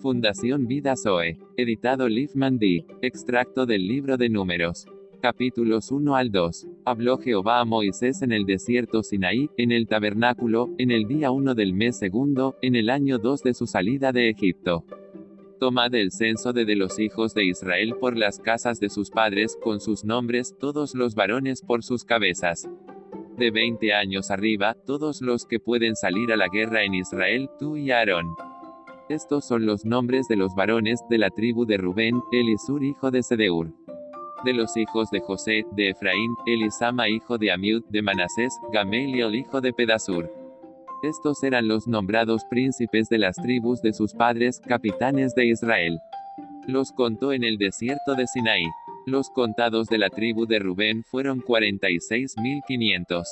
Fundación Vida Zoe. Editado Liefman D. Extracto del libro de Números. Capítulos 1 al 2. Habló Jehová a Moisés en el desierto Sinaí, en el tabernáculo, en el día 1 del mes segundo, en el año 2 de su salida de Egipto. Tomad el censo de, de los hijos de Israel por las casas de sus padres, con sus nombres, todos los varones por sus cabezas. De 20 años arriba, todos los que pueden salir a la guerra en Israel, tú y Aarón. Estos son los nombres de los varones de la tribu de Rubén, Elisur hijo de Sedeur. De los hijos de José, de Efraín, Elisama hijo de Amiud, de Manasés, Gamaliel hijo de Pedasur. Estos eran los nombrados príncipes de las tribus de sus padres, capitanes de Israel. Los contó en el desierto de Sinaí. Los contados de la tribu de Rubén fueron 46.500.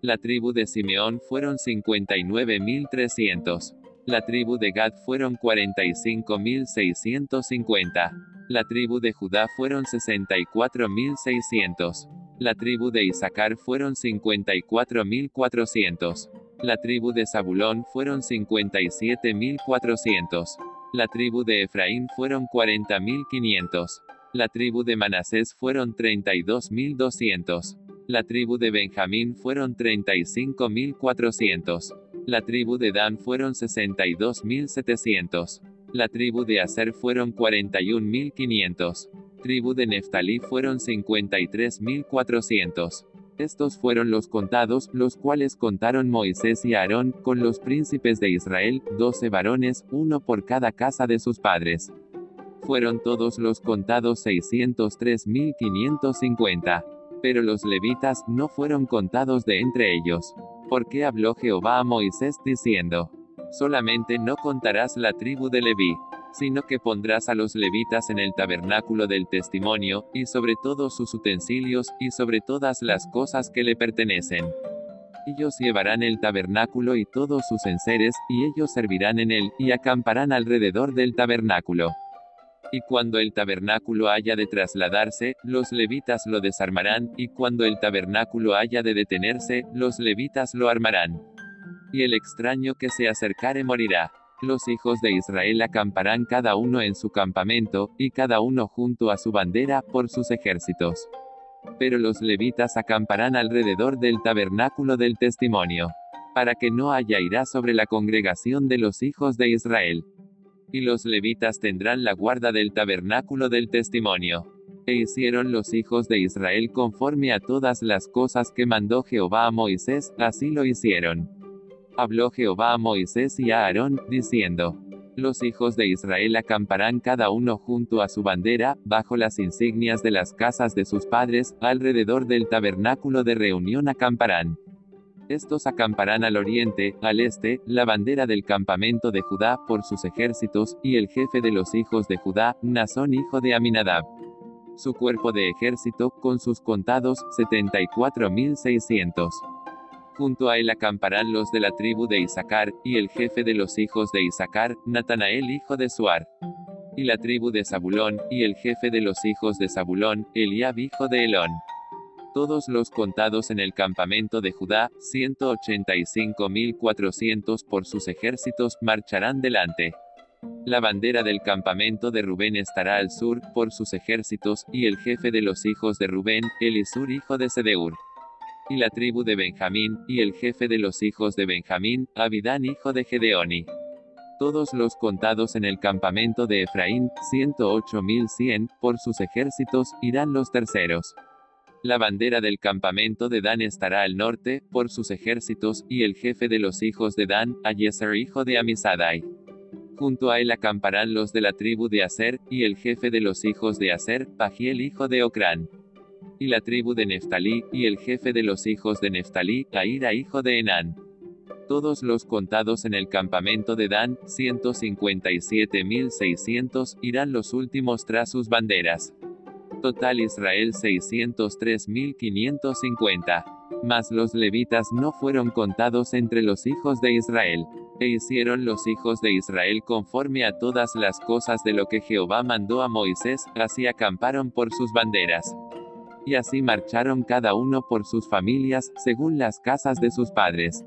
La tribu de Simeón fueron 59.300. La tribu de Gad fueron 45.650. La tribu de Judá fueron 64.600. La tribu de Isaacar fueron 54.400. La tribu de Zabulón fueron 57.400. La tribu de Efraín fueron 40.500. La tribu de Manasés fueron 32.200. La tribu de Benjamín fueron 35.400. La tribu de Dan fueron 62.700. La tribu de Aser fueron 41.500. Tribu de Neftalí fueron 53.400. Estos fueron los contados, los cuales contaron Moisés y Aarón, con los príncipes de Israel, doce varones, uno por cada casa de sus padres. Fueron todos los contados 603.550. Pero los levitas no fueron contados de entre ellos. Porque habló Jehová a Moisés diciendo, solamente no contarás la tribu de Leví, sino que pondrás a los levitas en el tabernáculo del testimonio, y sobre todos sus utensilios, y sobre todas las cosas que le pertenecen. Ellos llevarán el tabernáculo y todos sus enseres, y ellos servirán en él, y acamparán alrededor del tabernáculo. Y cuando el tabernáculo haya de trasladarse, los levitas lo desarmarán, y cuando el tabernáculo haya de detenerse, los levitas lo armarán. Y el extraño que se acercare morirá. Los hijos de Israel acamparán cada uno en su campamento, y cada uno junto a su bandera, por sus ejércitos. Pero los levitas acamparán alrededor del tabernáculo del testimonio. Para que no haya ira sobre la congregación de los hijos de Israel y los levitas tendrán la guarda del tabernáculo del testimonio. E hicieron los hijos de Israel conforme a todas las cosas que mandó Jehová a Moisés, así lo hicieron. Habló Jehová a Moisés y a Aarón, diciendo, los hijos de Israel acamparán cada uno junto a su bandera, bajo las insignias de las casas de sus padres, alrededor del tabernáculo de reunión acamparán. Estos acamparán al oriente, al este, la bandera del campamento de Judá, por sus ejércitos, y el jefe de los hijos de Judá, Nazón hijo de Aminadab. Su cuerpo de ejército, con sus contados, 74.600. Junto a él acamparán los de la tribu de Isaacar, y el jefe de los hijos de Isaacar, Natanael hijo de Suar. Y la tribu de Zabulón, y el jefe de los hijos de Zabulón, Eliab hijo de Elón todos los contados en el campamento de Judá, 185.400 por sus ejércitos, marcharán delante. La bandera del campamento de Rubén estará al sur, por sus ejércitos, y el jefe de los hijos de Rubén, Elisur hijo de Sedeur. Y la tribu de Benjamín, y el jefe de los hijos de Benjamín, Abidán hijo de Gedeoni. Todos los contados en el campamento de Efraín, 108.100, por sus ejércitos, irán los terceros. La bandera del campamento de Dan estará al norte, por sus ejércitos, y el jefe de los hijos de Dan, Ayeser hijo de Amisadai. Junto a él acamparán los de la tribu de Aser, y el jefe de los hijos de Aser, Pagiel hijo de Ocrán. Y la tribu de Neftalí, y el jefe de los hijos de Neftalí, Aira hijo de Enán. Todos los contados en el campamento de Dan, 157.600, irán los últimos tras sus banderas. Total Israel 603.550. Mas los levitas no fueron contados entre los hijos de Israel. E hicieron los hijos de Israel conforme a todas las cosas de lo que Jehová mandó a Moisés, así acamparon por sus banderas. Y así marcharon cada uno por sus familias, según las casas de sus padres.